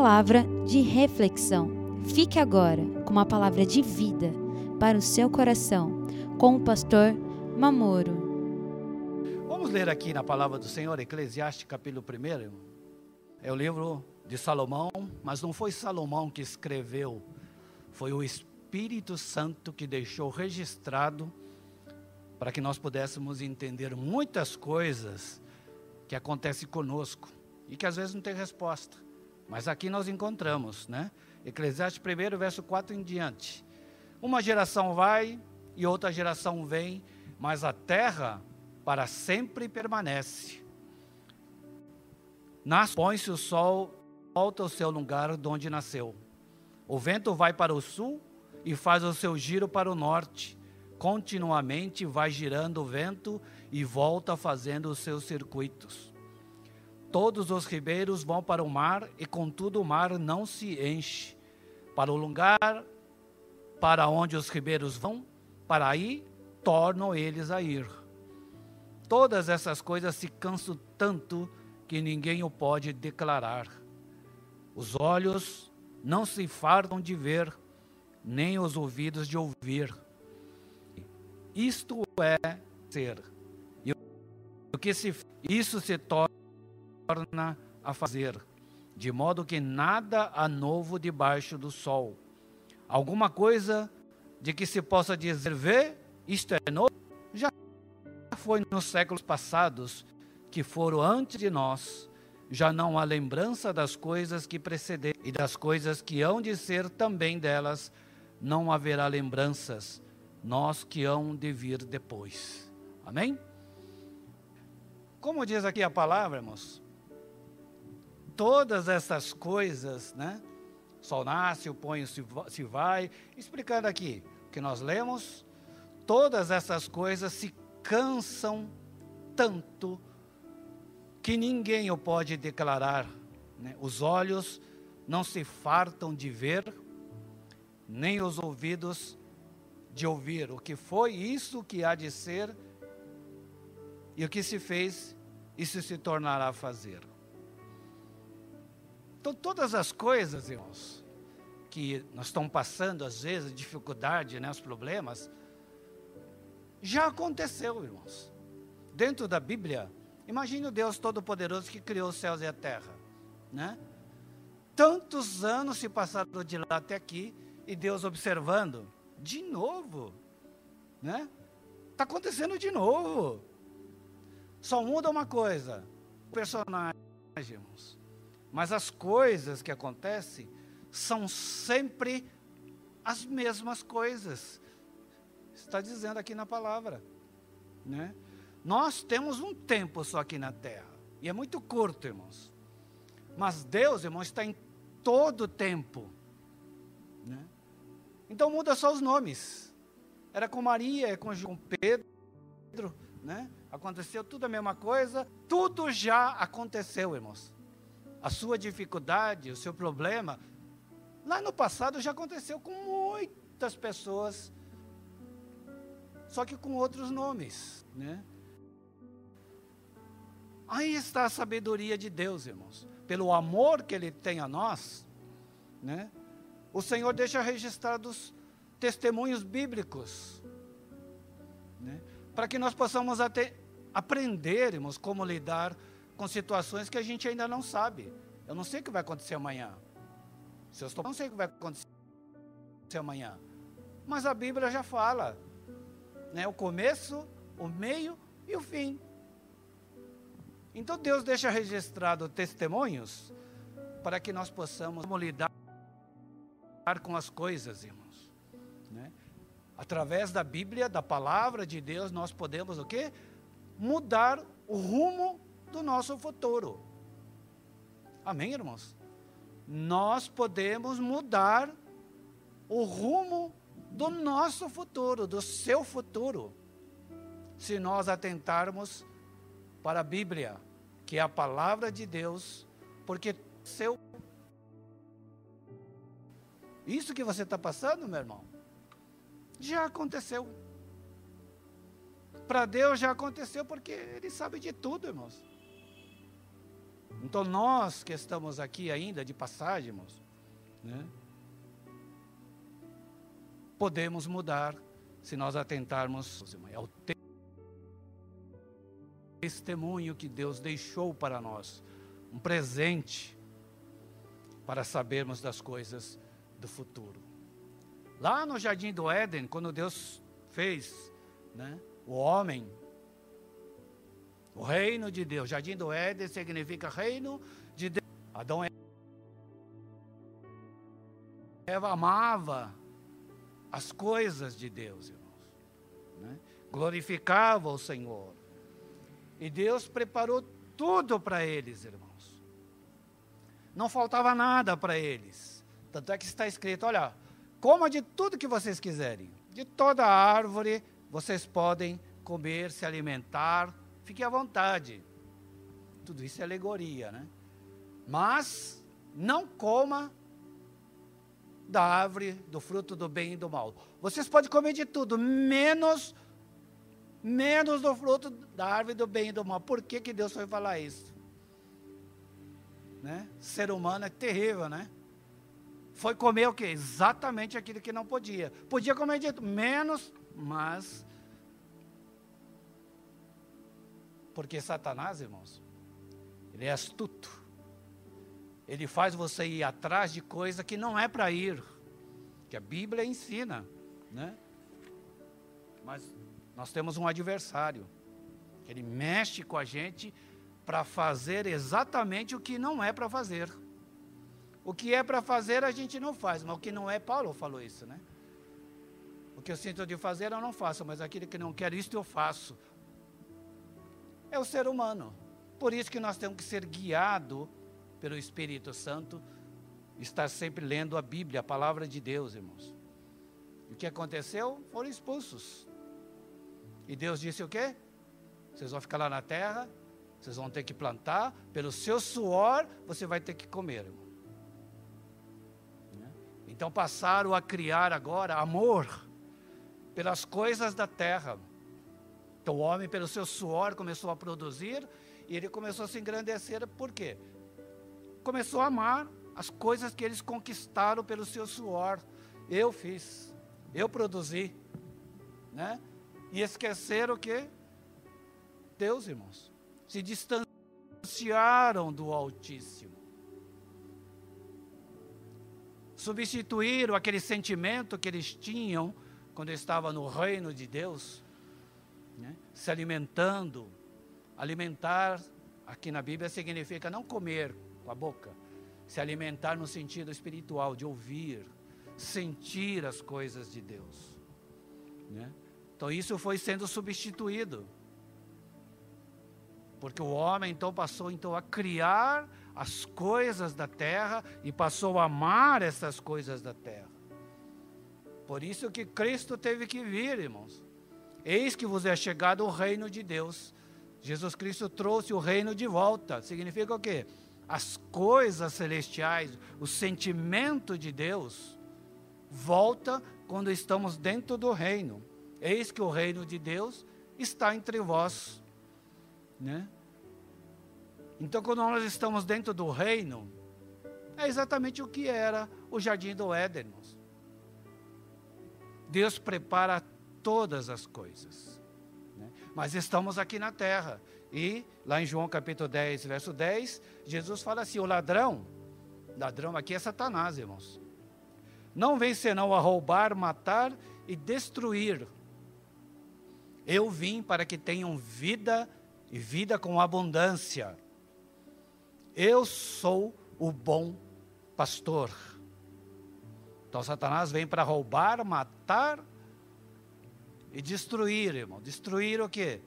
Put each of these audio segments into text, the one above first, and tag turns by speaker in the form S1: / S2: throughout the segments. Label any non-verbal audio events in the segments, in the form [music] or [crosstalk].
S1: palavra de reflexão. Fique agora com uma palavra de vida para o seu coração, com o pastor Mamoro.
S2: Vamos ler aqui na palavra do Senhor, Eclesiastes capítulo 1. É o livro de Salomão, mas não foi Salomão que escreveu, foi o Espírito Santo que deixou registrado para que nós pudéssemos entender muitas coisas que acontecem conosco e que às vezes não tem resposta. Mas aqui nós encontramos, né? Eclesiastes 1, verso 4 em diante. Uma geração vai e outra geração vem, mas a terra para sempre permanece. Nasce, põe-se o sol, volta ao seu lugar de onde nasceu. O vento vai para o sul e faz o seu giro para o norte continuamente vai girando o vento e volta fazendo os seus circuitos. Todos os ribeiros vão para o mar e contudo o mar não se enche. Para o lugar para onde os ribeiros vão, para aí tornam eles a ir. Todas essas coisas se cansam tanto que ninguém o pode declarar. Os olhos não se fartam de ver, nem os ouvidos de ouvir isto é ser. E o que se isso se torna a fazer, de modo que nada há novo debaixo do sol. Alguma coisa de que se possa dizer, vê, isto é novo, já foi nos séculos passados, que foram antes de nós, já não há lembrança das coisas que precederam e das coisas que hão de ser também delas, não haverá lembranças nós que hão de vir depois. Amém? Como diz aqui a palavra, irmãos, todas essas coisas, né? Sol nasce, o põe se vai, explicando aqui o que nós lemos, todas essas coisas se cansam tanto que ninguém o pode declarar. Né? Os olhos não se fartam de ver, nem os ouvidos de ouvir o que foi, isso que há de ser, e o que se fez, isso se tornará a fazer. Então, todas as coisas, irmãos, que nós estamos passando, às vezes, dificuldade, né, os problemas, já aconteceu, irmãos. Dentro da Bíblia, imagine o Deus Todo-Poderoso que criou os céus e a terra, né? Tantos anos se passaram de lá até aqui, e Deus observando, de novo, né? Está acontecendo de novo. Só muda uma coisa, personagens, mas as coisas que acontecem são sempre as mesmas coisas. Está dizendo aqui na palavra, né? Nós temos um tempo só aqui na terra, e é muito curto, irmãos. Mas Deus, irmãos, está em todo o tempo. Né? Então muda só os nomes. Era com Maria, é com João Pedro, né? Aconteceu tudo a mesma coisa, tudo já aconteceu, irmãos. A sua dificuldade, o seu problema, lá no passado já aconteceu com muitas pessoas, só que com outros nomes, né? Aí está a sabedoria de Deus, irmãos. Pelo amor que Ele tem a nós, né? o Senhor deixa registrados testemunhos bíblicos, né? para que nós possamos até aprendermos como lidar com situações que a gente ainda não sabe. Eu não sei o que vai acontecer amanhã. Se eu estou, não sei o que vai acontecer amanhã. Mas a Bíblia já fala, né? O começo, o meio e o fim. Então Deus deixa registrado testemunhos para que nós possamos lidar com as coisas, irmãos. Né? Através da Bíblia, da palavra de Deus, nós podemos o quê? Mudar o rumo do nosso futuro. Amém, irmãos? Nós podemos mudar o rumo do nosso futuro, do seu futuro, se nós atentarmos para a Bíblia, que é a palavra de Deus, porque seu isso que você está passando, meu irmão, já aconteceu. Para Deus já aconteceu porque Ele sabe de tudo, irmãos. Então nós que estamos aqui ainda de passagem, né, podemos mudar se nós atentarmos. É o testemunho que Deus deixou para nós, um presente para sabermos das coisas do futuro. Lá no jardim do Éden, quando Deus fez né, o homem, o reino de Deus, jardim do Éden significa reino de Deus. Adão e Eva amava as coisas de Deus, irmãos. Né? Glorificava o Senhor. E Deus preparou tudo para eles, irmãos. Não faltava nada para eles. Tanto é que está escrito: olha, coma de tudo que vocês quiserem. De toda árvore vocês podem comer, se alimentar. Fique à vontade. Tudo isso é alegoria, né? Mas não coma da árvore do fruto do bem e do mal. Vocês podem comer de tudo, menos menos do fruto da árvore do bem e do mal. Por que, que Deus foi falar isso? Né? Ser humano é terrível, né? Foi comer o quê? Exatamente aquilo que não podia. Podia comer de tudo, menos, mas. Porque Satanás, irmãos, ele é astuto. Ele faz você ir atrás de coisa que não é para ir. Que a Bíblia ensina, né? Mas nós temos um adversário. Ele mexe com a gente para fazer exatamente o que não é para fazer. O que é para fazer a gente não faz, mas o que não é, Paulo falou isso, né? O que eu sinto de fazer eu não faço, mas aquilo que não quero, isso eu faço. É o ser humano. Por isso que nós temos que ser guiado pelo Espírito Santo, estar sempre lendo a Bíblia, a palavra de Deus, irmãos. O que aconteceu? Foram expulsos. E Deus disse o quê? Vocês vão ficar lá na terra, vocês vão ter que plantar, pelo seu suor você vai ter que comer. Né? Então passaram a criar agora amor pelas coisas da terra. Então o homem, pelo seu suor, começou a produzir e ele começou a se engrandecer. Por quê? Começou a amar as coisas que eles conquistaram pelo seu suor. Eu fiz, eu produzi, né? E esqueceram que? Deus, irmãos. Se distanciaram do Altíssimo. Substituíram aquele sentimento que eles tinham quando estavam no reino de Deus, né? se alimentando. Alimentar, aqui na Bíblia, significa não comer com a boca, se alimentar no sentido espiritual, de ouvir, sentir as coisas de Deus. Né? Então isso foi sendo substituído. Porque o homem então passou então a criar as coisas da terra e passou a amar essas coisas da terra. Por isso que Cristo teve que vir, irmãos. Eis que vos é chegado o reino de Deus. Jesus Cristo trouxe o reino de volta. Significa o quê? As coisas celestiais, o sentimento de Deus volta quando estamos dentro do reino. Eis que o reino de Deus está entre vós. Né? Então, quando nós estamos dentro do reino, é exatamente o que era o jardim do Éden. Deus prepara todas as coisas. Né? Mas estamos aqui na terra. E lá em João capítulo 10, verso 10, Jesus fala assim: o ladrão, ladrão aqui é Satanás, irmãos. Não vem senão a roubar, matar e destruir. Eu vim para que tenham vida e vida com abundância. Eu sou o bom pastor. Então Satanás vem para roubar, matar e destruir, irmão. Destruir o quê?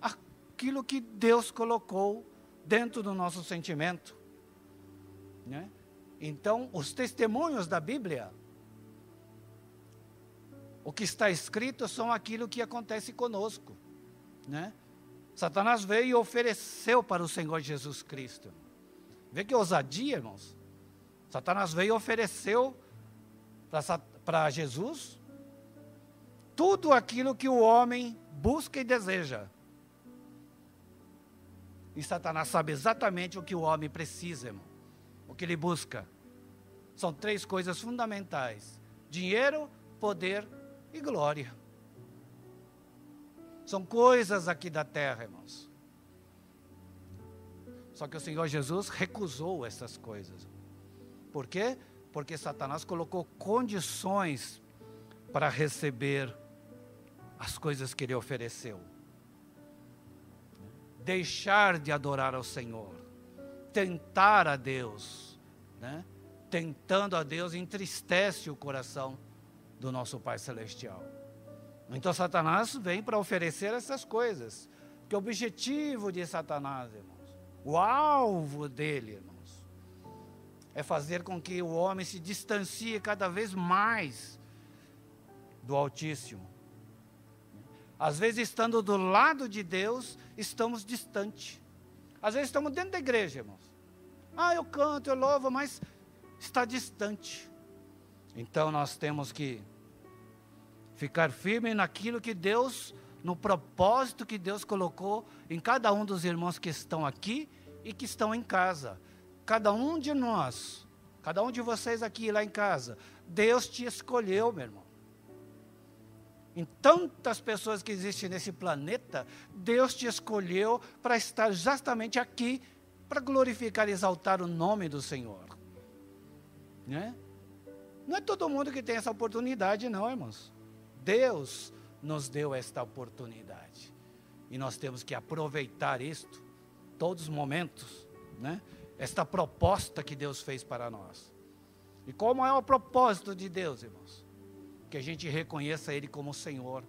S2: Aquilo que Deus colocou dentro do nosso sentimento. Né? Então, os testemunhos da Bíblia o que está escrito são aquilo que acontece conosco, né? Satanás veio e ofereceu para o Senhor Jesus Cristo. Vê que ousadia, irmãos. Satanás veio e ofereceu para Jesus tudo aquilo que o homem busca e deseja. E Satanás sabe exatamente o que o homem precisa, irmão. O que ele busca. São três coisas fundamentais: dinheiro, poder e glória. São coisas aqui da terra, irmãos. Só que o Senhor Jesus recusou essas coisas. Por quê? Porque Satanás colocou condições para receber as coisas que ele ofereceu. Deixar de adorar ao Senhor, tentar a Deus, né? tentando a Deus entristece o coração do nosso Pai Celestial. Então Satanás vem para oferecer essas coisas. Que o objetivo de Satanás, irmãos, o alvo dele, irmãos, é fazer com que o homem se distancie cada vez mais do Altíssimo. Às vezes, estando do lado de Deus, estamos distante. Às vezes, estamos dentro da igreja, irmãos. Ah, eu canto, eu louvo, mas está distante. Então, nós temos que Ficar firme naquilo que Deus, no propósito que Deus colocou em cada um dos irmãos que estão aqui e que estão em casa. Cada um de nós, cada um de vocês aqui lá em casa, Deus te escolheu, meu irmão. Em tantas pessoas que existem nesse planeta, Deus te escolheu para estar justamente aqui para glorificar e exaltar o nome do Senhor. Né? Não é todo mundo que tem essa oportunidade, não, irmãos. Deus nos deu esta oportunidade. E nós temos que aproveitar isto, todos os momentos, né? Esta proposta que Deus fez para nós. E como é o propósito de Deus, irmãos? Que a gente reconheça Ele como Senhor.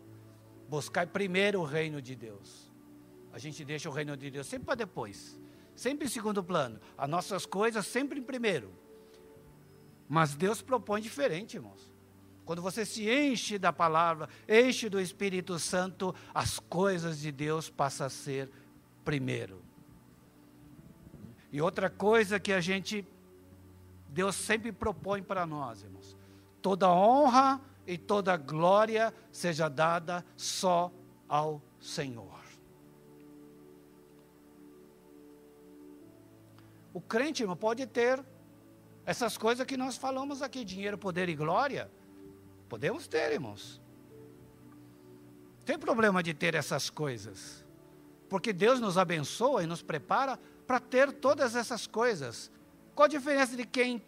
S2: Buscar primeiro o reino de Deus. A gente deixa o reino de Deus sempre para depois. Sempre em segundo plano. As nossas coisas sempre em primeiro. Mas Deus propõe diferente, irmãos. Quando você se enche da palavra, enche do Espírito Santo, as coisas de Deus passam a ser primeiro. E outra coisa que a gente, Deus sempre propõe para nós, irmãos: toda honra e toda glória seja dada só ao Senhor. O crente, irmão, pode ter essas coisas que nós falamos aqui: dinheiro, poder e glória. Podemos ter, irmãos. Tem problema de ter essas coisas. Porque Deus nos abençoa e nos prepara para ter todas essas coisas. Qual a diferença de quem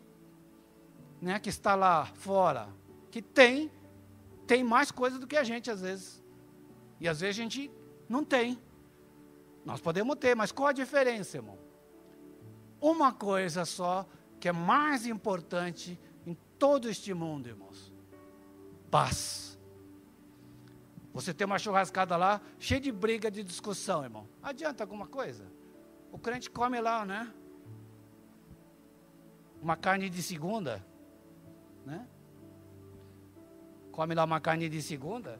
S2: né, que está lá fora? Que tem, tem mais coisa do que a gente às vezes. E às vezes a gente não tem. Nós podemos ter, mas qual a diferença, irmão? Uma coisa só que é mais importante em todo este mundo, irmãos paz. Você tem uma churrascada lá, cheia de briga, de discussão, irmão. Adianta alguma coisa? O crente come lá, né? Uma carne de segunda, né? Come lá uma carne de segunda,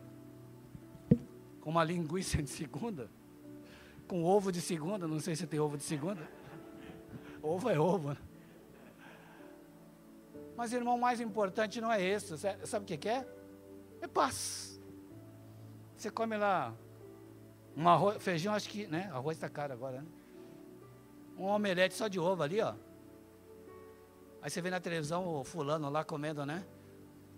S2: com uma linguiça de segunda, com ovo de segunda, não sei se tem ovo de segunda. Ovo é ovo. Né? Mas, irmão, o mais importante não é isso. Sabe o que é? É paz. Você come lá um arroz, feijão, acho que, né? Arroz está caro agora, né? Um omelete só de ovo ali, ó. Aí você vê na televisão o fulano lá comendo, né?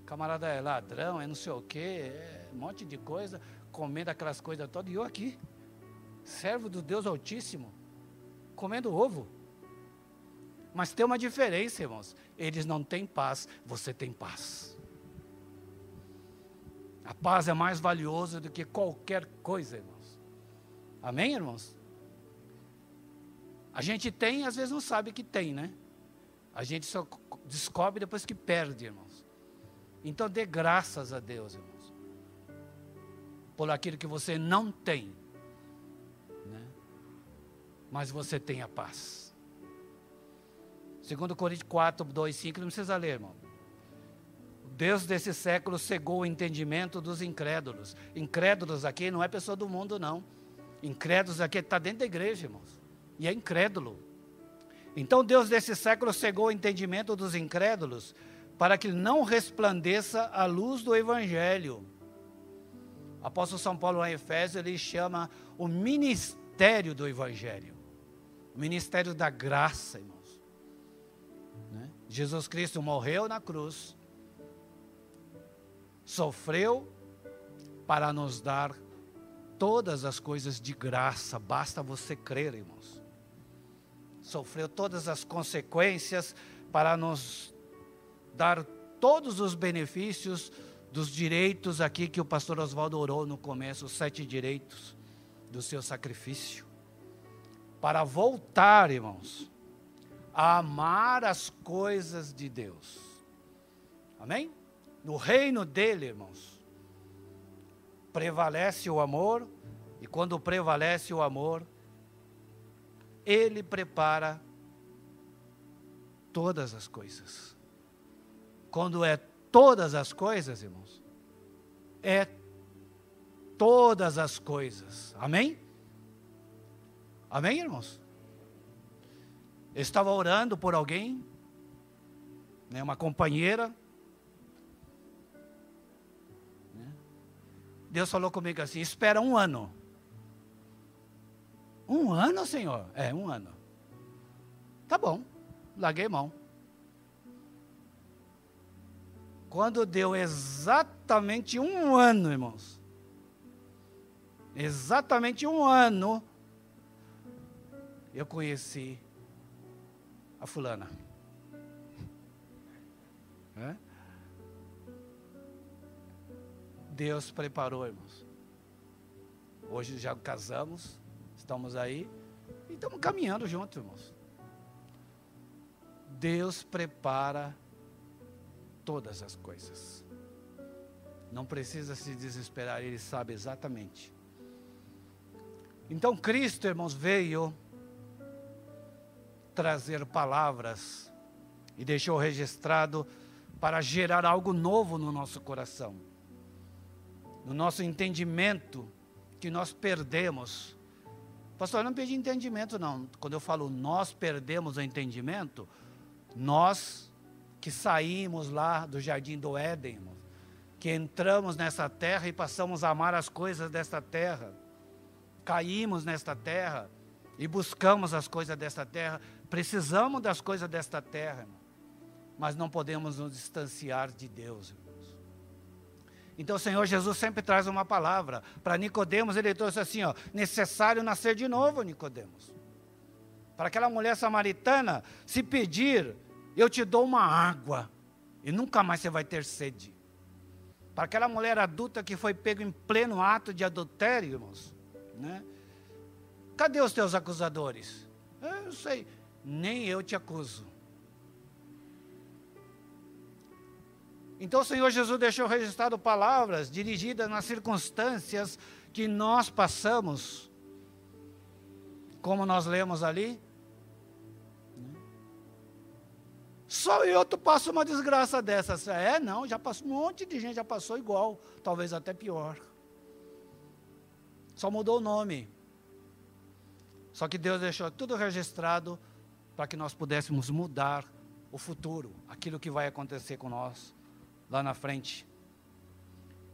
S2: Camarada é ladrão, é não sei o quê, é um monte de coisa, comendo aquelas coisas todas. E eu aqui, servo do Deus Altíssimo, comendo ovo. Mas tem uma diferença, irmãos. Eles não têm paz, você tem paz. A paz é mais valiosa do que qualquer coisa, irmãos. Amém, irmãos? A gente tem, às vezes não sabe que tem, né? A gente só descobre depois que perde, irmãos. Então dê graças a Deus, irmãos. Por aquilo que você não tem. Né? Mas você tem a paz. Segundo Coríntios 4, 2, 5, não precisa ler, irmão. Deus desse século cegou o entendimento dos incrédulos. Incrédulos aqui não é pessoa do mundo, não. Incrédulos aqui está dentro da igreja, irmãos. E é incrédulo. Então Deus desse século cegou o entendimento dos incrédulos para que não resplandeça a luz do Evangelho. O apóstolo São Paulo, em Efésios, ele chama o ministério do Evangelho. O ministério da graça, irmãos. Né? Jesus Cristo morreu na cruz, sofreu para nos dar todas as coisas de graça, basta você crer, irmãos. Sofreu todas as consequências para nos dar todos os benefícios dos direitos aqui que o pastor Oswaldo orou no começo, os sete direitos do seu sacrifício. Para voltar, irmãos, a amar as coisas de Deus. Amém? No reino dele, irmãos, prevalece o amor, e quando prevalece o amor, ele prepara todas as coisas. Quando é todas as coisas, irmãos, é todas as coisas. Amém? Amém, irmãos? Eu estava orando por alguém, né, uma companheira, Deus falou comigo assim: espera um ano. Um ano, Senhor? É, um ano. Tá bom, larguei mão. Quando deu exatamente um ano, irmãos, exatamente um ano, eu conheci a fulana. É? Deus preparou, irmãos. Hoje já casamos, estamos aí e estamos caminhando juntos, irmãos. Deus prepara todas as coisas. Não precisa se desesperar, Ele sabe exatamente. Então Cristo, irmãos, veio trazer palavras e deixou registrado para gerar algo novo no nosso coração no nosso entendimento que nós perdemos. Pastor, eu não perdi entendimento, não. Quando eu falo nós perdemos o entendimento, nós que saímos lá do jardim do Éden, que entramos nessa terra e passamos a amar as coisas desta terra, caímos nesta terra e buscamos as coisas desta terra, precisamos das coisas desta terra, mas não podemos nos distanciar de Deus. Então o Senhor Jesus sempre traz uma palavra. Para Nicodemos, ele trouxe assim, ó, necessário nascer de novo, Nicodemos. Para aquela mulher samaritana, se pedir, eu te dou uma água e nunca mais você vai ter sede. Para aquela mulher adulta que foi pego em pleno ato de adultério, irmãos, né? Cadê os teus acusadores? Eu sei, nem eu te acuso. Então o Senhor Jesus deixou registrado palavras dirigidas nas circunstâncias que nós passamos, como nós lemos ali. Só eu tu passo uma desgraça dessa. É, não, já passou um monte de gente já passou igual, talvez até pior. Só mudou o nome. Só que Deus deixou tudo registrado para que nós pudéssemos mudar o futuro, aquilo que vai acontecer com nós lá na frente.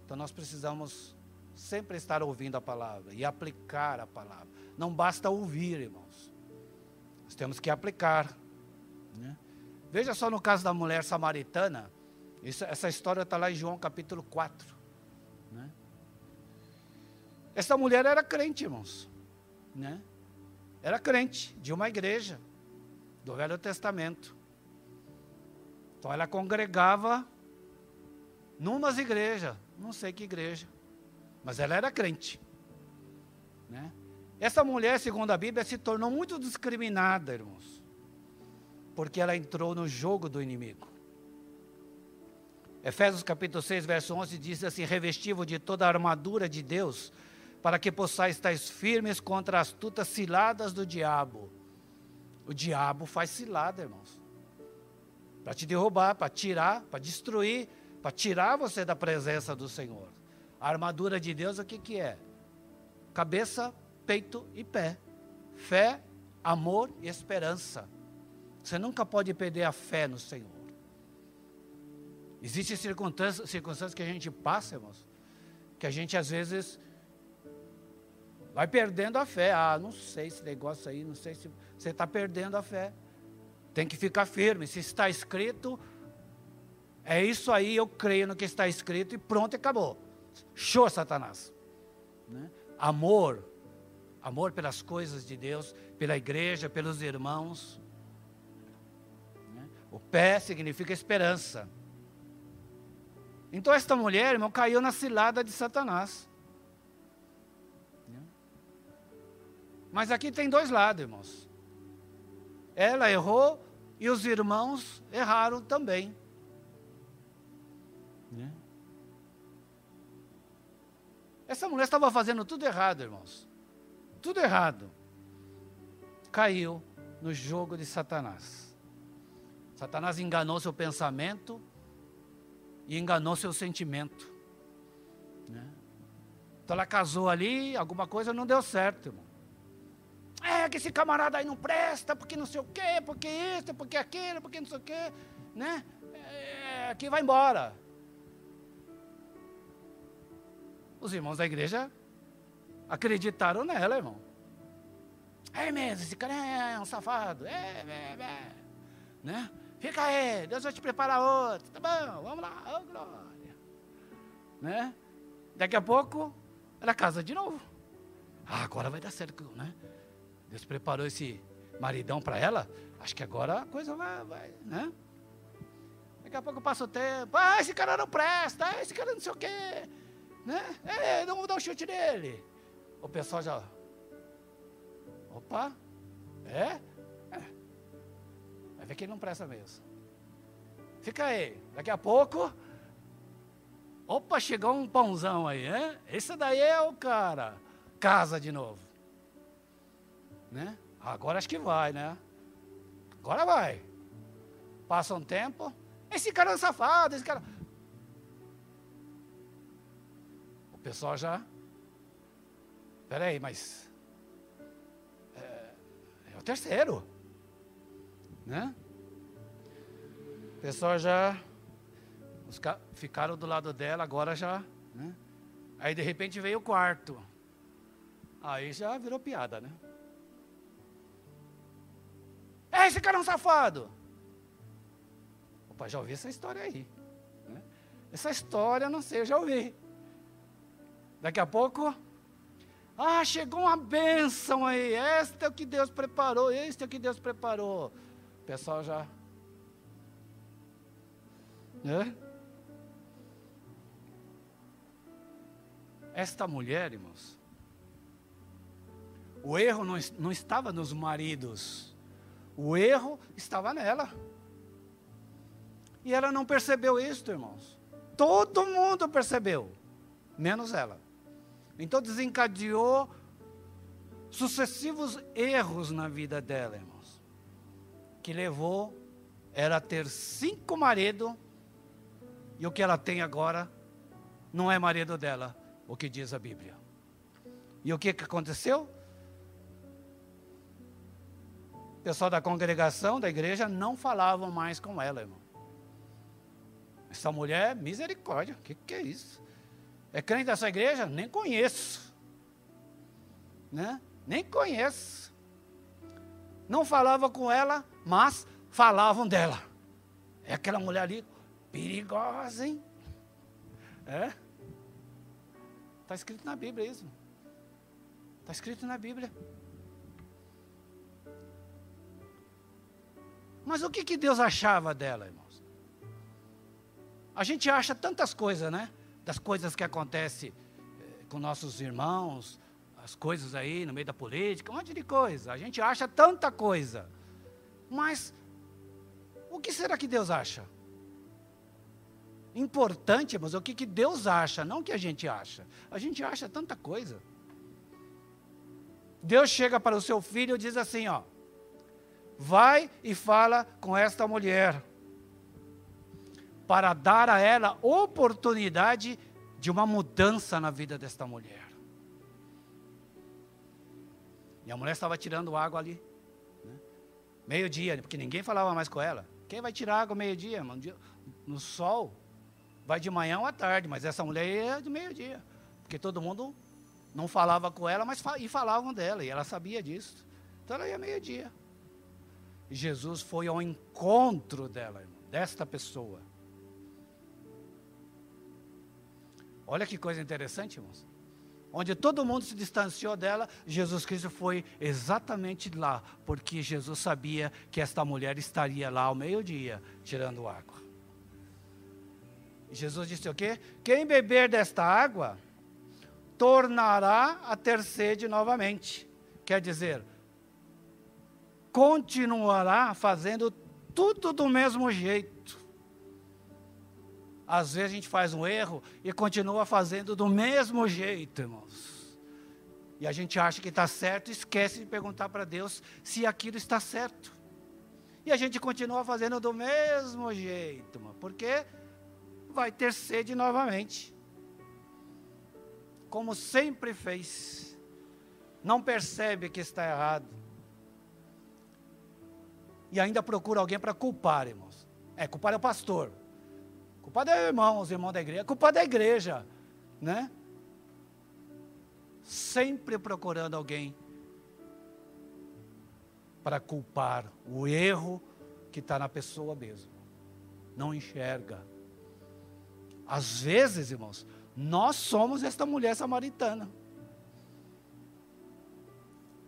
S2: Então nós precisamos sempre estar ouvindo a palavra e aplicar a palavra. Não basta ouvir, irmãos. Nós temos que aplicar. Né? Veja só no caso da mulher samaritana. Isso, essa história está lá em João capítulo 4. Né? Essa mulher era crente, irmãos. Né? Era crente de uma igreja do Velho Testamento. Então ela congregava numas igrejas, não sei que igreja, mas ela era crente. Né? Essa mulher, segundo a Bíblia, se tornou muito discriminada, irmãos, porque ela entrou no jogo do inimigo. Efésios capítulo 6, verso 11 diz assim: Revestivo de toda a armadura de Deus, para que possais estar firmes contra as astutas ciladas do diabo. O diabo faz cilada, irmãos, para te derrubar, para tirar, para destruir, para tirar você da presença do Senhor. A armadura de Deus, o que, que é? Cabeça, peito e pé. Fé, amor e esperança. Você nunca pode perder a fé no Senhor. Existem circunstâncias, circunstâncias que a gente passa, irmãos, que a gente às vezes Vai perdendo a fé. Ah, não sei esse negócio aí, não sei se você está perdendo a fé. Tem que ficar firme. Se está escrito, é isso aí, eu creio no que está escrito e pronto, acabou. Show, Satanás. Né? Amor, amor pelas coisas de Deus, pela igreja, pelos irmãos. O pé significa esperança. Então esta mulher, irmão, caiu na cilada de Satanás. Mas aqui tem dois lados, irmãos. Ela errou e os irmãos erraram também. Essa mulher estava fazendo tudo errado, irmãos. Tudo errado. Caiu no jogo de Satanás. Satanás enganou seu pensamento e enganou seu sentimento. Né? Então ela casou ali, alguma coisa não deu certo, irmão. É que esse camarada aí não presta, porque não sei o quê, porque isso, porque aquilo, porque não sei o quê, né? É, que vai embora. Os irmãos da igreja acreditaram nela, irmão. É mesmo, esse cara é um safado. É, é, é. Né? Fica aí, Deus vai te preparar outro. Tá bom, vamos lá, oh, glória. Né? Daqui a pouco, ela casa de novo. Ah, agora vai dar certo, né? Deus preparou esse maridão para ela. Acho que agora a coisa vai, vai, né? Daqui a pouco passa o tempo. Ah, esse cara não presta. Ah, esse cara não sei o quê. Né? É, não vou dar um chute nele. O pessoal já. Opa, é? é. Ver que ele não presta mesmo. Fica aí. Daqui a pouco. Opa, chegou um pãozão aí, né? Esse daí é o cara. Casa de novo. Né? Agora acho que vai, né? Agora vai. Passa um tempo. Esse cara é safado, esse cara. O pessoal já. Peraí, mas. É, é o terceiro. Né? Pessoal já. Ficaram do lado dela, agora já. Né? Aí de repente veio o quarto. Aí já virou piada, né? É, esse cara é um safado. Opa, já ouvi essa história aí. Né? Essa história, não sei, eu já ouvi. Daqui a pouco, ah, chegou uma bênção aí. Este é o que Deus preparou, este é o que Deus preparou. O pessoal já. Né? Esta mulher, irmãos, o erro não, não estava nos maridos, o erro estava nela. E ela não percebeu isso, irmãos. Todo mundo percebeu, menos ela. Então desencadeou sucessivos erros na vida dela, irmãos. Que levou ela a ter cinco maridos e o que ela tem agora não é marido dela, o que diz a Bíblia. E o que, que aconteceu? O pessoal da congregação, da igreja, não falavam mais com ela, irmão. Essa mulher, misericórdia, o que, que é isso? É crente dessa igreja? Nem conheço. Né? Nem conheço. Não falava com ela, mas falavam dela. É aquela mulher ali, perigosa, hein? É? Está escrito na Bíblia isso. Está escrito na Bíblia. Mas o que, que Deus achava dela, irmãos? A gente acha tantas coisas, né? das coisas que acontecem eh, com nossos irmãos, as coisas aí no meio da política, um monte de coisa. A gente acha tanta coisa. Mas o que será que Deus acha? Importante, mas o que, que Deus acha, não o que a gente acha. A gente acha tanta coisa. Deus chega para o seu filho e diz assim: ó, vai e fala com esta mulher para dar a ela oportunidade de uma mudança na vida desta mulher. E a mulher estava tirando água ali. Né? Meio-dia, porque ninguém falava mais com ela. Quem vai tirar água meio-dia? No sol. Vai de manhã ou à tarde, mas essa mulher é de meio-dia. Porque todo mundo não falava com ela, mas fa e falavam dela, e ela sabia disso. Então ela ia meio-dia. E Jesus foi ao encontro dela, desta pessoa. Olha que coisa interessante, irmãos. Onde todo mundo se distanciou dela, Jesus Cristo foi exatamente lá, porque Jesus sabia que esta mulher estaria lá ao meio-dia, tirando água. Jesus disse o quê? Quem beber desta água, tornará a ter sede novamente. Quer dizer, continuará fazendo tudo do mesmo jeito. Às vezes a gente faz um erro e continua fazendo do mesmo jeito, irmãos. E a gente acha que está certo e esquece de perguntar para Deus se aquilo está certo. E a gente continua fazendo do mesmo jeito, irmão, porque vai ter sede novamente. Como sempre fez. Não percebe que está errado. E ainda procura alguém para culpar, irmãos. É, culpar é o pastor. Culpado é o irmão, os irmãos da igreja. Culpado é a igreja, né? Sempre procurando alguém para culpar o erro que está na pessoa mesmo. Não enxerga. Às vezes, irmãos, nós somos esta mulher samaritana.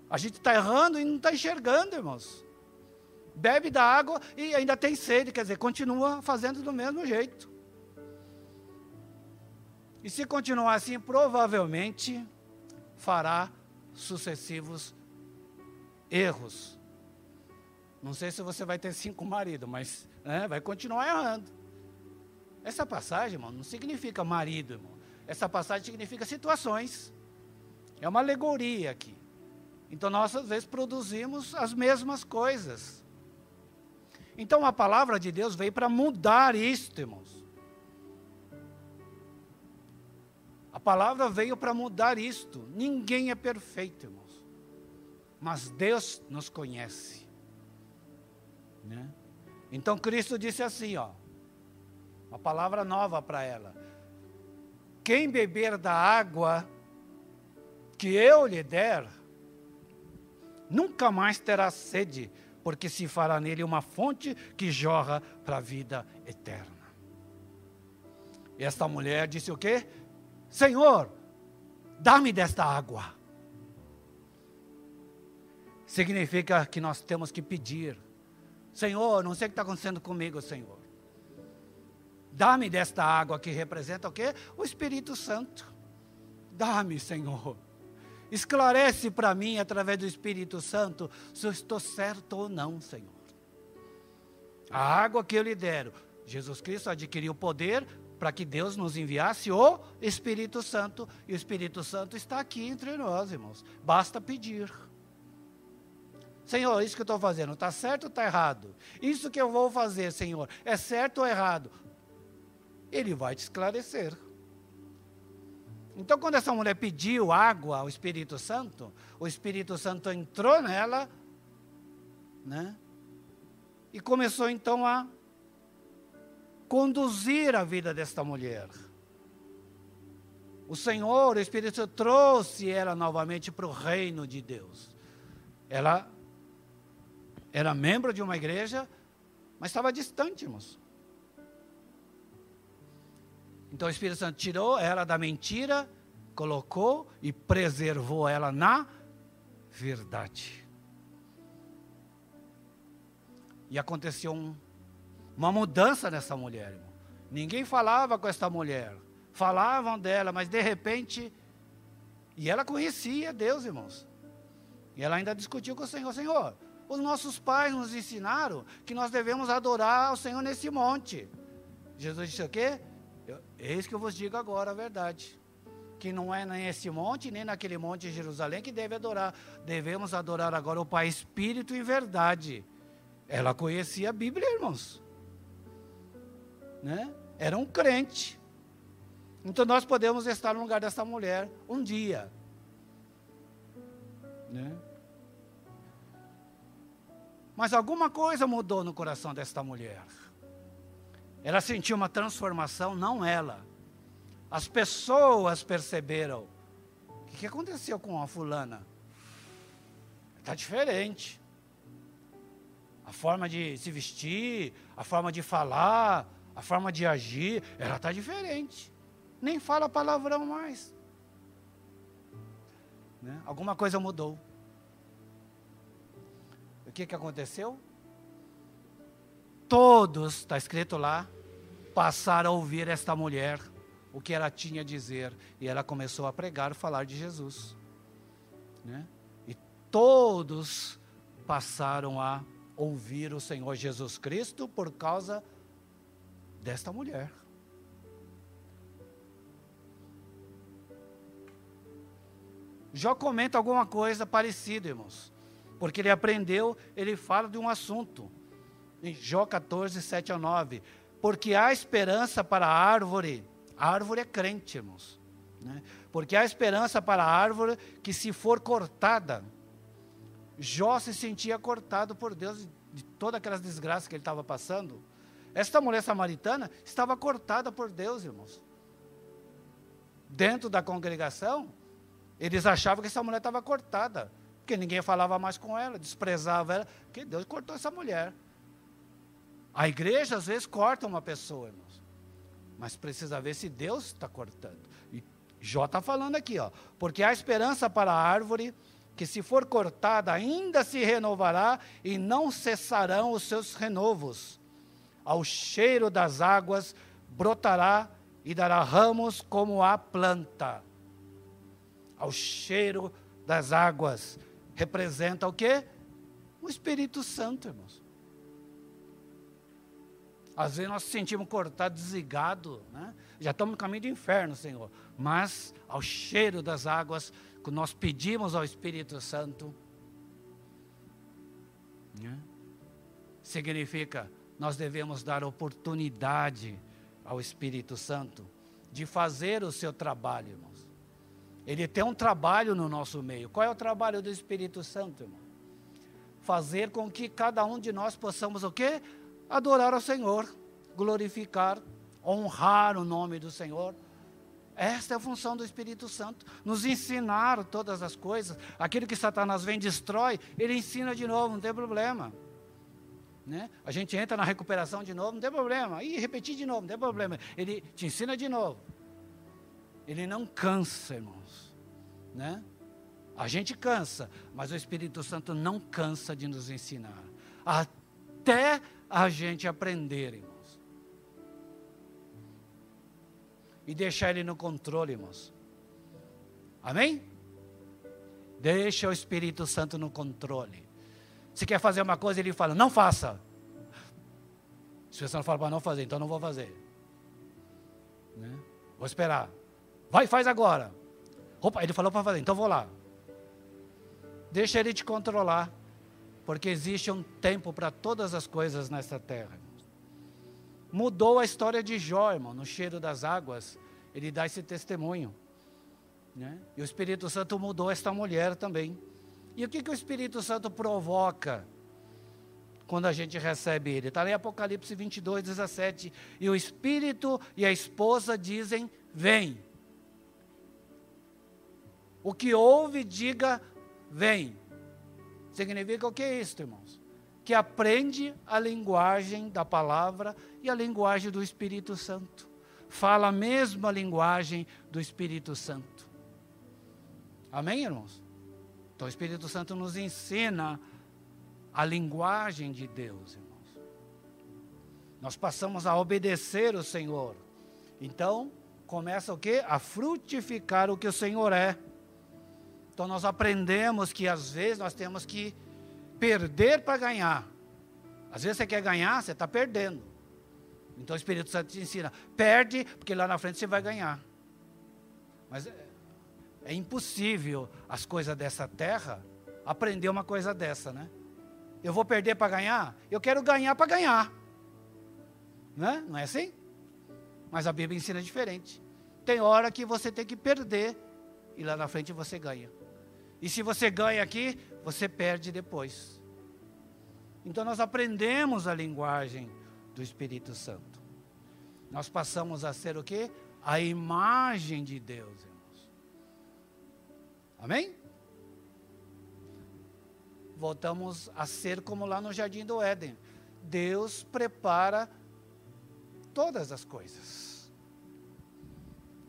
S2: A gente está errando e não está enxergando, irmãos. Bebe da água e ainda tem sede, quer dizer, continua fazendo do mesmo jeito. E se continuar assim, provavelmente fará sucessivos erros. Não sei se você vai ter cinco maridos, mas né, vai continuar errando. Essa passagem, irmão, não significa marido, irmão. Essa passagem significa situações. É uma alegoria aqui. Então nós às vezes produzimos as mesmas coisas. Então a palavra de Deus veio para mudar isto, irmãos. A palavra veio para mudar isto. Ninguém é perfeito, irmãos. Mas Deus nos conhece. Né? Então Cristo disse assim, ó: uma palavra nova para ela. Quem beber da água que eu lhe der, nunca mais terá sede, porque se fará nele uma fonte que jorra para a vida eterna. E esta mulher disse o quê? Senhor, dá-me desta água. Significa que nós temos que pedir. Senhor, não sei o que está acontecendo comigo, Senhor. Dá-me desta água que representa o quê? O Espírito Santo. Dá-me, Senhor. Esclarece para mim, através do Espírito Santo, se eu estou certo ou não, Senhor. A água que eu lhe dero. Jesus Cristo adquiriu poder para que Deus nos enviasse o Espírito Santo. E o Espírito Santo está aqui entre nós, irmãos. Basta pedir. Senhor, isso que eu estou fazendo, está certo ou está errado? Isso que eu vou fazer, Senhor, é certo ou errado? Ele vai te esclarecer. Então, quando essa mulher pediu água ao Espírito Santo, o Espírito Santo entrou nela, né? E começou então a conduzir a vida desta mulher. O Senhor, o Espírito Santo, trouxe ela novamente para o reino de Deus. Ela era membro de uma igreja, mas estava distante, irmãos. Então o Espírito Santo tirou ela da mentira, colocou e preservou ela na verdade. E aconteceu um, uma mudança nessa mulher. Irmão. Ninguém falava com essa mulher. Falavam dela, mas de repente. E ela conhecia Deus, irmãos. E ela ainda discutiu com o Senhor: Senhor, os nossos pais nos ensinaram que nós devemos adorar o Senhor nesse monte. Jesus disse o quê? Eu, eis que eu vos digo agora a verdade. Que não é nem esse monte, nem naquele monte de Jerusalém que deve adorar. Devemos adorar agora o Pai Espírito em verdade. Ela conhecia a Bíblia, irmãos. Né? Era um crente. Então nós podemos estar no lugar dessa mulher um dia. Né? Mas alguma coisa mudou no coração desta mulher. Ela sentiu uma transformação, não ela. As pessoas perceberam O que aconteceu com a fulana? Está diferente. A forma de se vestir, a forma de falar, a forma de agir, ela está diferente. Nem fala palavrão mais. Né? Alguma coisa mudou. O que, que aconteceu? Todos, está escrito lá, passaram a ouvir esta mulher, o que ela tinha a dizer. E ela começou a pregar, falar de Jesus. Né? E todos passaram a ouvir o Senhor Jesus Cristo por causa desta mulher. Jó comenta alguma coisa parecida, irmãos. Porque ele aprendeu, ele fala de um assunto. Em Jó 14, 7 a 9. Porque há esperança para a árvore. A árvore é crente, irmãos. Né? Porque há esperança para a árvore que, se for cortada, Jó se sentia cortado por Deus de todas aquelas desgraças que ele estava passando. Esta mulher samaritana estava cortada por Deus, irmãos. Dentro da congregação, eles achavam que essa mulher estava cortada, porque ninguém falava mais com ela, desprezava ela, porque Deus cortou essa mulher. A igreja às vezes corta uma pessoa, irmãos, mas precisa ver se Deus está cortando. E Jó está falando aqui, ó, porque há esperança para a árvore que se for cortada ainda se renovará e não cessarão os seus renovos. Ao cheiro das águas brotará e dará ramos como a planta ao cheiro das águas. Representa o quê? O Espírito Santo, irmãos. Às vezes nós nos sentimos cortados, desligados, né? já estamos no caminho do inferno, Senhor. Mas ao cheiro das águas, que nós pedimos ao Espírito Santo, né? significa nós devemos dar oportunidade ao Espírito Santo de fazer o seu trabalho, irmão. Ele tem um trabalho no nosso meio. Qual é o trabalho do Espírito Santo, irmão? Fazer com que cada um de nós possamos o quê? Adorar ao Senhor, glorificar, honrar o nome do Senhor. Esta é a função do Espírito Santo, nos ensinar todas as coisas. Aquilo que Satanás vem destrói, ele ensina de novo, não tem problema. Né? A gente entra na recuperação de novo, não tem problema. E repetir de novo, não tem problema. Ele te ensina de novo. Ele não cansa, irmãos, né? A gente cansa, mas o Espírito Santo não cansa de nos ensinar, até a gente aprender, irmãos. E deixar ele no controle, irmãos. Amém? Deixa o Espírito Santo no controle. Se quer fazer uma coisa, ele fala, não faça. Se você não fala para não fazer, então não vou fazer. Né? Vou esperar. Vai, faz agora. Opa, ele falou para fazer, então vou lá. Deixa ele te controlar, porque existe um tempo para todas as coisas nessa terra. Mudou a história de Jó, irmão, no cheiro das águas. Ele dá esse testemunho. Né? E o Espírito Santo mudou esta mulher também. E o que, que o Espírito Santo provoca quando a gente recebe ele? Está em Apocalipse 22, 17. E o Espírito e a esposa dizem: Vem. O que ouve, diga, vem. Significa o que é isso, irmãos? Que aprende a linguagem da palavra e a linguagem do Espírito Santo. Fala a mesma linguagem do Espírito Santo. Amém, irmãos? Então o Espírito Santo nos ensina a linguagem de Deus, irmãos. Nós passamos a obedecer o Senhor. Então, começa o que? A frutificar o que o Senhor é. Então nós aprendemos que às vezes nós temos que perder para ganhar. Às vezes você quer ganhar, você está perdendo. Então o Espírito Santo te ensina, perde, porque lá na frente você vai ganhar. Mas é, é impossível as coisas dessa terra aprender uma coisa dessa, né? Eu vou perder para ganhar? Eu quero ganhar para ganhar. Né? Não é assim? Mas a Bíblia ensina diferente. Tem hora que você tem que perder e lá na frente você ganha. E se você ganha aqui, você perde depois. Então nós aprendemos a linguagem do Espírito Santo. Nós passamos a ser o quê? A imagem de Deus, irmãos. Amém? Voltamos a ser como lá no jardim do Éden. Deus prepara todas as coisas.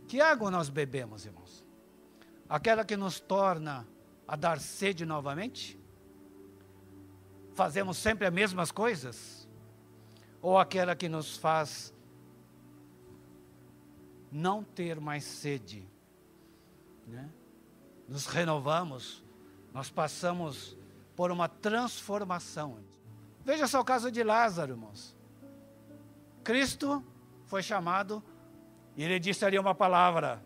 S2: Que água nós bebemos, irmãos? Aquela que nos torna a dar sede novamente? Fazemos sempre as mesmas coisas? Ou aquela que nos faz não ter mais sede? Né? Nos renovamos, nós passamos por uma transformação. Veja só o caso de Lázaro, irmãos. Cristo foi chamado e ele disse ali uma palavra: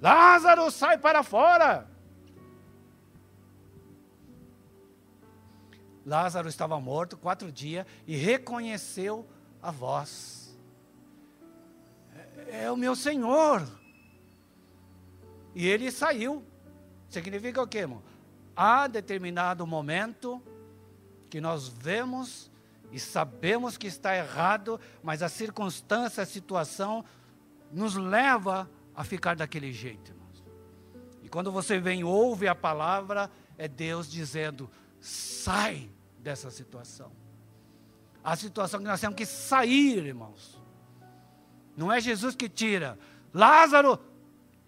S2: Lázaro, sai para fora. Lázaro estava morto quatro dias e reconheceu a voz. É, é o meu Senhor. E ele saiu. Significa o quê, irmão? Há determinado momento que nós vemos e sabemos que está errado, mas a circunstância, a situação nos leva a ficar daquele jeito, irmãos. E quando você vem ouve a palavra, é Deus dizendo: sai dessa situação. A situação que nós temos que sair, irmãos. Não é Jesus que tira. Lázaro,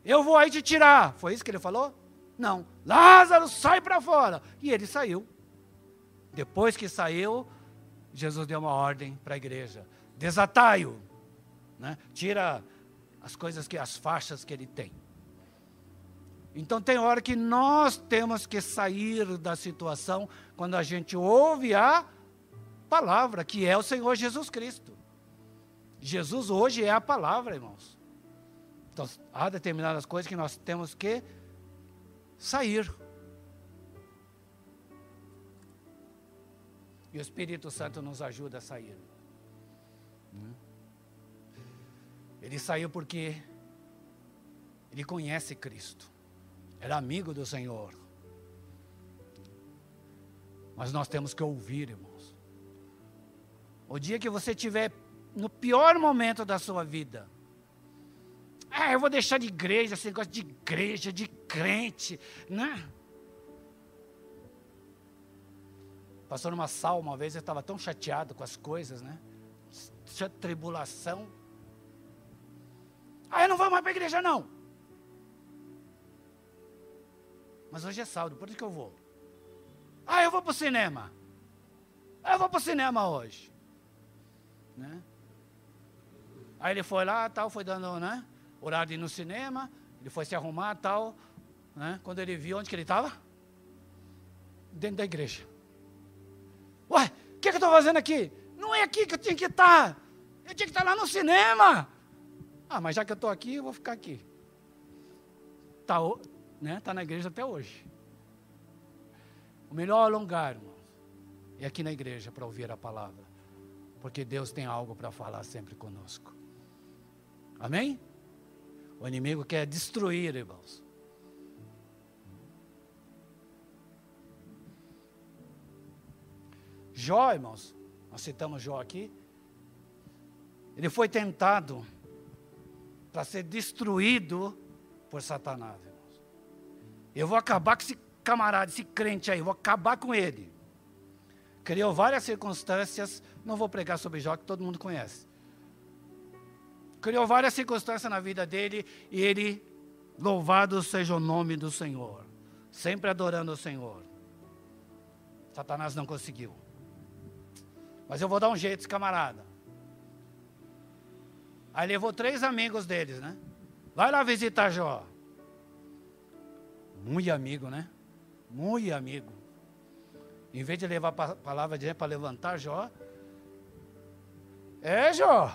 S2: eu vou aí te tirar. Foi isso que ele falou? Não. Lázaro, sai para fora. E ele saiu. Depois que saiu, Jesus deu uma ordem para a igreja: desatai-o, né? tira as coisas que, as faixas que ele tem. Então tem hora que nós temos que sair da situação quando a gente ouve a palavra, que é o Senhor Jesus Cristo. Jesus hoje é a palavra, irmãos. Então, há determinadas coisas que nós temos que sair. E o Espírito Santo nos ajuda a sair. Ele saiu porque ele conhece Cristo, era amigo do Senhor. Mas nós temos que ouvir, irmãos. O dia que você estiver no pior momento da sua vida, ah, eu vou deixar de igreja, esse negócio de igreja, de crente, né? Passou numa sala uma vez, eu estava tão chateado com as coisas, né? Tribulação. Ah, eu não vou mais para a igreja, não. Mas hoje é sábado, por isso que eu vou. Ah, eu vou para o cinema. Ah, eu vou para o cinema hoje. Né? Aí ele foi lá, tal, foi dando, né? Horário de ir no cinema, ele foi se arrumar, tal. Né? Quando ele viu onde que ele estava? Dentro da igreja. Ué, o que, que eu estou fazendo aqui? Não é aqui que eu tinha que estar. Eu tinha que estar lá no cinema. Ah, mas já que eu estou aqui, eu vou ficar aqui. Está né, tá na igreja até hoje. O melhor lugar, irmãos, é aqui na igreja para ouvir a palavra. Porque Deus tem algo para falar sempre conosco. Amém? O inimigo quer destruir, irmãos. Jó, irmãos, nós citamos Jó aqui, ele foi tentado para ser destruído por Satanás. Eu vou acabar com esse camarada, esse crente aí, vou acabar com ele. Criou várias circunstâncias, não vou pregar sobre Jó, que todo mundo conhece. Criou várias circunstâncias na vida dele e ele, louvado seja o nome do Senhor, sempre adorando o Senhor. Satanás não conseguiu. Mas eu vou dar um jeito, esse camarada. Aí levou três amigos deles, né? Vai lá visitar Jó. Muito amigo, né? Muito amigo. Em vez de levar a palavra de para levantar Jó. É, Jó.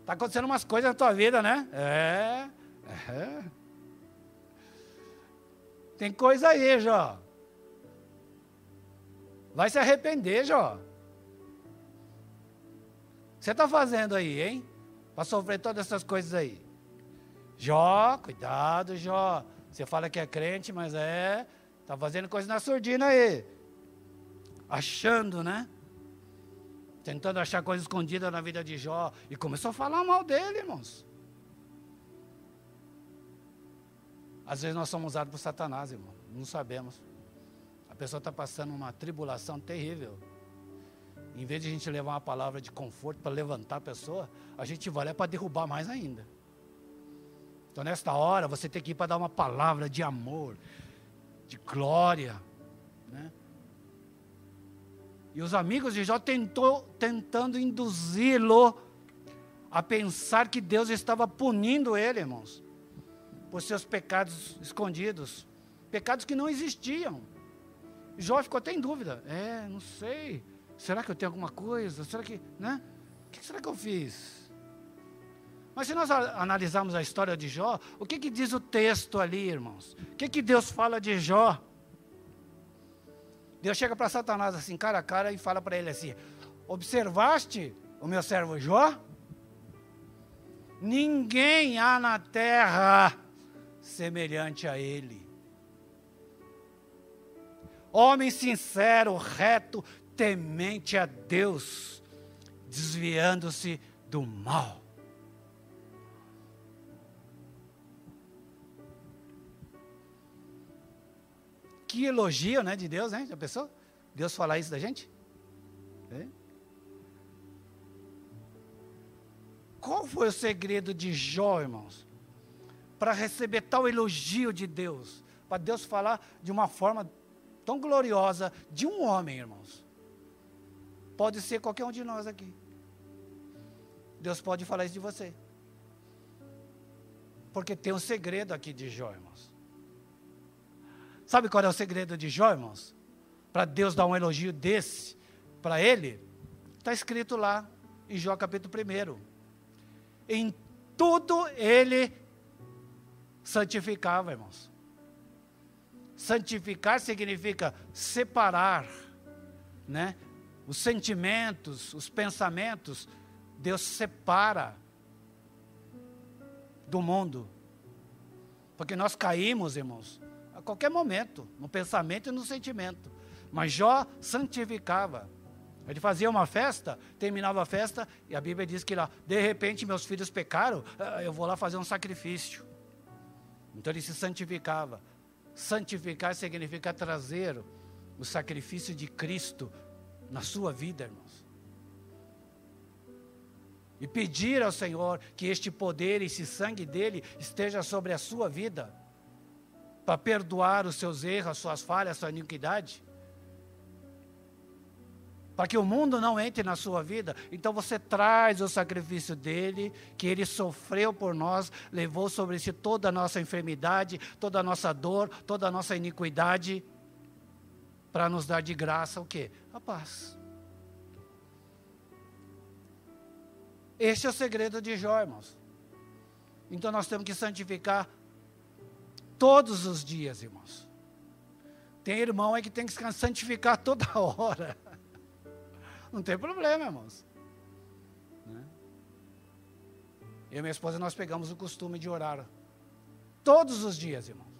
S2: Está acontecendo umas coisas na tua vida, né? É. é. Tem coisa aí, Jó. Vai se arrepender, Jó. Você está fazendo aí, hein? Para sofrer todas essas coisas aí. Jó, cuidado, Jó. Você fala que é crente, mas é. Está fazendo coisa na surdina aí. Achando, né? Tentando achar coisa escondida na vida de Jó. E começou a falar mal dele, irmãos. Às vezes nós somos usados por Satanás, irmão. Não sabemos. A pessoa está passando uma tribulação terrível. Em vez de a gente levar uma palavra de conforto para levantar a pessoa, a gente vai lá para derrubar mais ainda. Então, nesta hora, você tem que ir para dar uma palavra de amor, de glória. Né? E os amigos de Jó tentou, tentando induzi-lo a pensar que Deus estava punindo ele, irmãos, por seus pecados escondidos, pecados que não existiam. Jó ficou até em dúvida. É, não sei. Será que eu tenho alguma coisa? Será que, né? O que será que eu fiz? Mas se nós analisarmos a história de Jó, o que, que diz o texto ali, irmãos? O que, que Deus fala de Jó? Deus chega para Satanás assim, cara a cara, e fala para ele assim: Observaste o meu servo Jó? Ninguém há na terra semelhante a ele. Homem sincero, reto, temente a Deus, desviando-se do mal. Que elogio, né, de Deus, hein? Já pensou? Deus falar isso da gente? É? Qual foi o segredo de Jó, irmãos? Para receber tal elogio de Deus, para Deus falar de uma forma tão gloriosa de um homem, irmãos. Pode ser qualquer um de nós aqui. Deus pode falar isso de você. Porque tem um segredo aqui de Jó, irmãos. Sabe qual é o segredo de Jó, irmãos? Para Deus dar um elogio desse para ele, está escrito lá em Jó capítulo 1. Em tudo ele santificava, irmãos. Santificar significa separar, né? os sentimentos, os pensamentos, Deus separa do mundo. Porque nós caímos, irmãos, qualquer momento, no pensamento e no sentimento. Mas Jó santificava. Ele fazia uma festa, terminava a festa, e a Bíblia diz que lá, de repente meus filhos pecaram, ah, eu vou lá fazer um sacrifício. Então ele se santificava. Santificar significa trazer o sacrifício de Cristo na sua vida, irmãos. E pedir ao Senhor que este poder, esse sangue dele esteja sobre a sua vida, para perdoar os seus erros, as suas falhas, a sua iniquidade. Para que o mundo não entre na sua vida, então você traz o sacrifício dele, que ele sofreu por nós, levou sobre si toda a nossa enfermidade, toda a nossa dor, toda a nossa iniquidade para nos dar de graça o quê? A paz. Este é o segredo de Jó, irmãos. Então nós temos que santificar todos os dias, irmãos. Tem irmão aí que tem que santificar toda [laughs] hora. Não tem problema, irmãos. Né? Eu e minha esposa, nós pegamos o costume de orar todos os dias, irmãos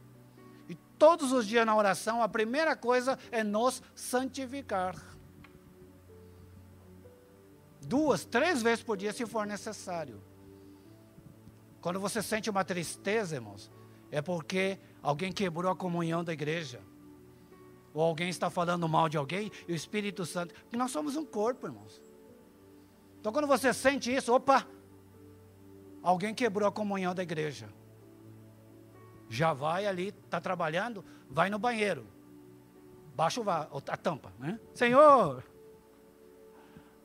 S2: todos os dias na oração, a primeira coisa é nos santificar. Duas, três vezes por dia, se for necessário. Quando você sente uma tristeza, irmãos, é porque alguém quebrou a comunhão da igreja. Ou alguém está falando mal de alguém e o Espírito Santo. Porque nós somos um corpo, irmãos. Então, quando você sente isso, opa, alguém quebrou a comunhão da igreja já vai ali, está trabalhando, vai no banheiro, baixa a tampa, né? Senhor,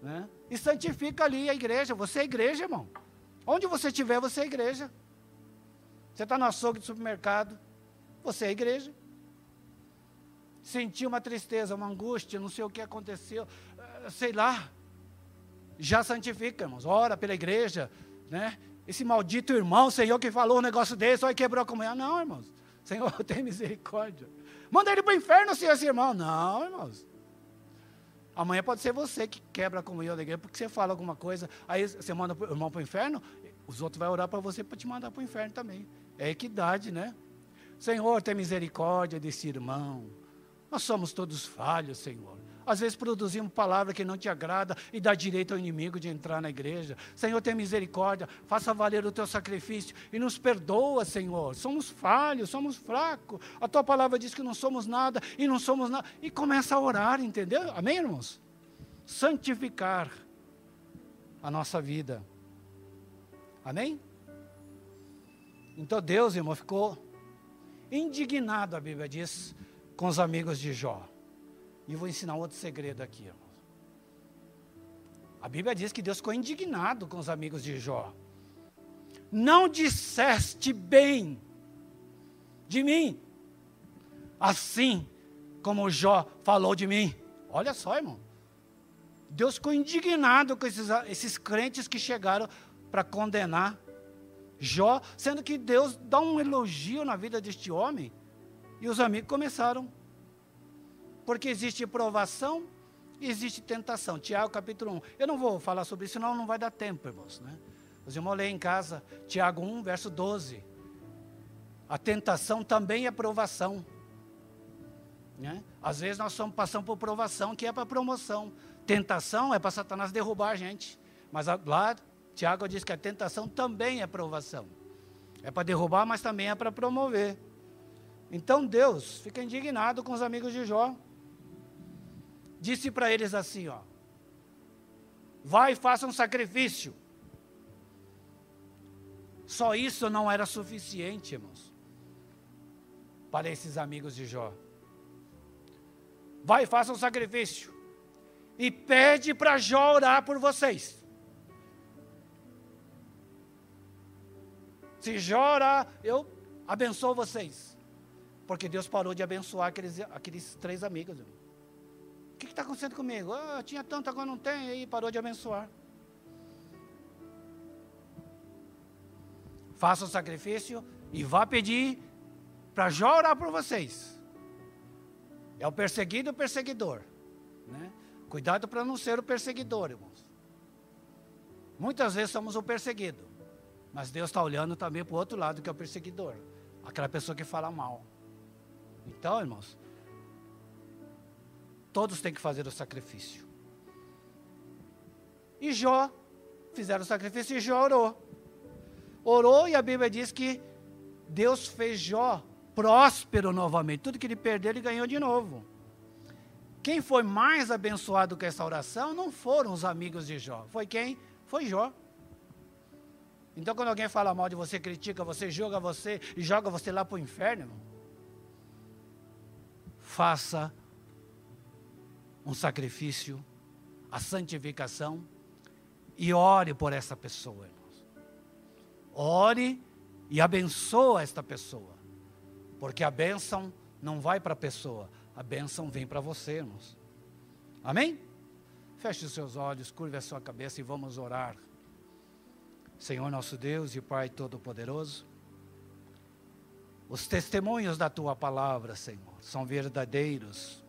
S2: né? E santifica ali a igreja. Você é igreja, irmão. Onde você estiver, você é igreja. Você está no açougue do supermercado, você é igreja. Sentiu uma tristeza, uma angústia, não sei o que aconteceu, eh, sei lá. Já santifica, irmãos. Ora pela igreja, né? Esse maldito irmão, Senhor, que falou um negócio desse, olha, quebrou a comunhão. Não, irmãos. [laughs] Senhor, [laughs] tem misericórdia. Manda ele para o inferno, Senhor, esse irmão. Não, irmãos. Amanhã pode ser você que quebra a comunhão da igreja, porque você fala alguma coisa, aí você manda o irmão para o inferno, os outros vão orar para você para te mandar para o inferno também. É equidade, né? Senhor, tem misericórdia desse irmão. Nós somos todos falhos, Senhor. Às vezes produzimos palavra que não te agrada e dá direito ao inimigo de entrar na igreja. Senhor, tenha misericórdia, faça valer o teu sacrifício e nos perdoa, Senhor. Somos falhos, somos fracos. A tua palavra diz que não somos nada e não somos nada. E começa a orar, entendeu? Amém, irmãos? Santificar a nossa vida. Amém? Então Deus, irmão, ficou indignado, a Bíblia diz, com os amigos de Jó. E vou ensinar outro segredo aqui, irmão. A Bíblia diz que Deus ficou indignado com os amigos de Jó. Não disseste bem de mim, assim como Jó falou de mim. Olha só, irmão. Deus ficou indignado com esses, esses crentes que chegaram para condenar Jó, sendo que Deus dá um elogio na vida deste homem. E os amigos começaram. Porque existe provação existe tentação. Tiago capítulo 1. Eu não vou falar sobre isso, senão não vai dar tempo, irmãos. Né? Os irmãos leem em casa, Tiago 1, verso 12. A tentação também é provação. Né? Às vezes nós estamos passando por provação que é para promoção. Tentação é para Satanás derrubar a gente. Mas lá, Tiago diz que a tentação também é provação. É para derrubar, mas também é para promover. Então Deus fica indignado com os amigos de Jó. Disse para eles assim, ó: Vai e faça um sacrifício. Só isso não era suficiente, irmãos, para esses amigos de Jó. Vai e faça um sacrifício e pede para Jó orar por vocês. Se Jó orar, eu abençoo vocês. Porque Deus parou de abençoar aqueles, aqueles três amigos. O que está acontecendo comigo? Ah, tinha tanto, agora não tem, e parou de abençoar. Faça o sacrifício e vá pedir para Jó orar por vocês. É o perseguido o perseguidor. Né? Cuidado para não ser o perseguidor, irmãos. Muitas vezes somos o perseguido, mas Deus está olhando também para o outro lado, que é o perseguidor aquela pessoa que fala mal. Então, irmãos, todos têm que fazer o sacrifício. E Jó fizeram o sacrifício e Jó orou. Orou e a Bíblia diz que Deus fez Jó próspero novamente. Tudo que ele perdeu, ele ganhou de novo. Quem foi mais abençoado com essa oração não foram os amigos de Jó. Foi quem? Foi Jó. Então, quando alguém fala mal de você, critica você, joga você e joga você lá para o inferno, irmão, faça um sacrifício, a santificação e ore por essa pessoa, irmãos. Ore e abençoa esta pessoa, porque a bênção não vai para a pessoa, a bênção vem para você, irmãos. Amém? Feche os seus olhos, curve a sua cabeça e vamos orar. Senhor nosso Deus e Pai Todo-Poderoso, os testemunhos da tua palavra, Senhor, são verdadeiros.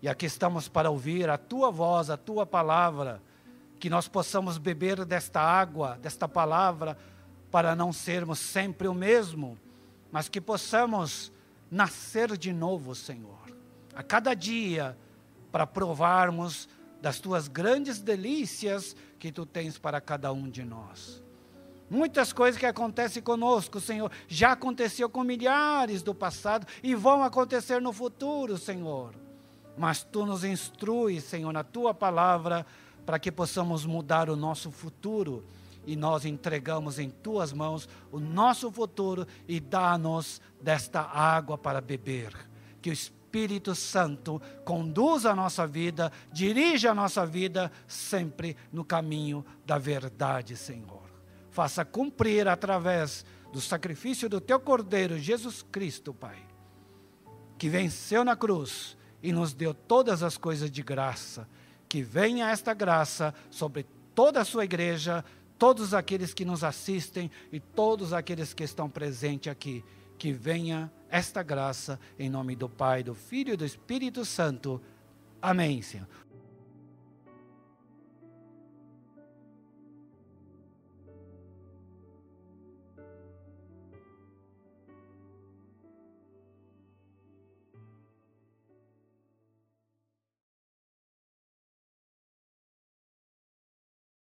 S2: E aqui estamos para ouvir a tua voz, a tua palavra, que nós possamos beber desta água, desta palavra, para não sermos sempre o mesmo, mas que possamos nascer de novo, Senhor a cada dia para provarmos das tuas grandes delícias que tu tens para cada um de nós. Muitas coisas que acontecem conosco, Senhor, já aconteceu com milhares do passado e vão acontecer no futuro, Senhor. Mas tu nos instruis, Senhor, na tua palavra, para que possamos mudar o nosso futuro e nós entregamos em tuas mãos o nosso futuro e dá-nos desta água para beber. Que o Espírito Santo conduz a nossa vida, dirige a nossa vida sempre no caminho da verdade, Senhor. Faça cumprir através do sacrifício do teu Cordeiro, Jesus Cristo, Pai, que venceu na cruz e nos deu todas as coisas de graça. Que venha esta graça sobre toda a sua igreja, todos aqueles que nos assistem e todos aqueles que estão presentes aqui. Que venha esta graça, em nome do Pai, do Filho e do Espírito Santo. Amém, Senhor.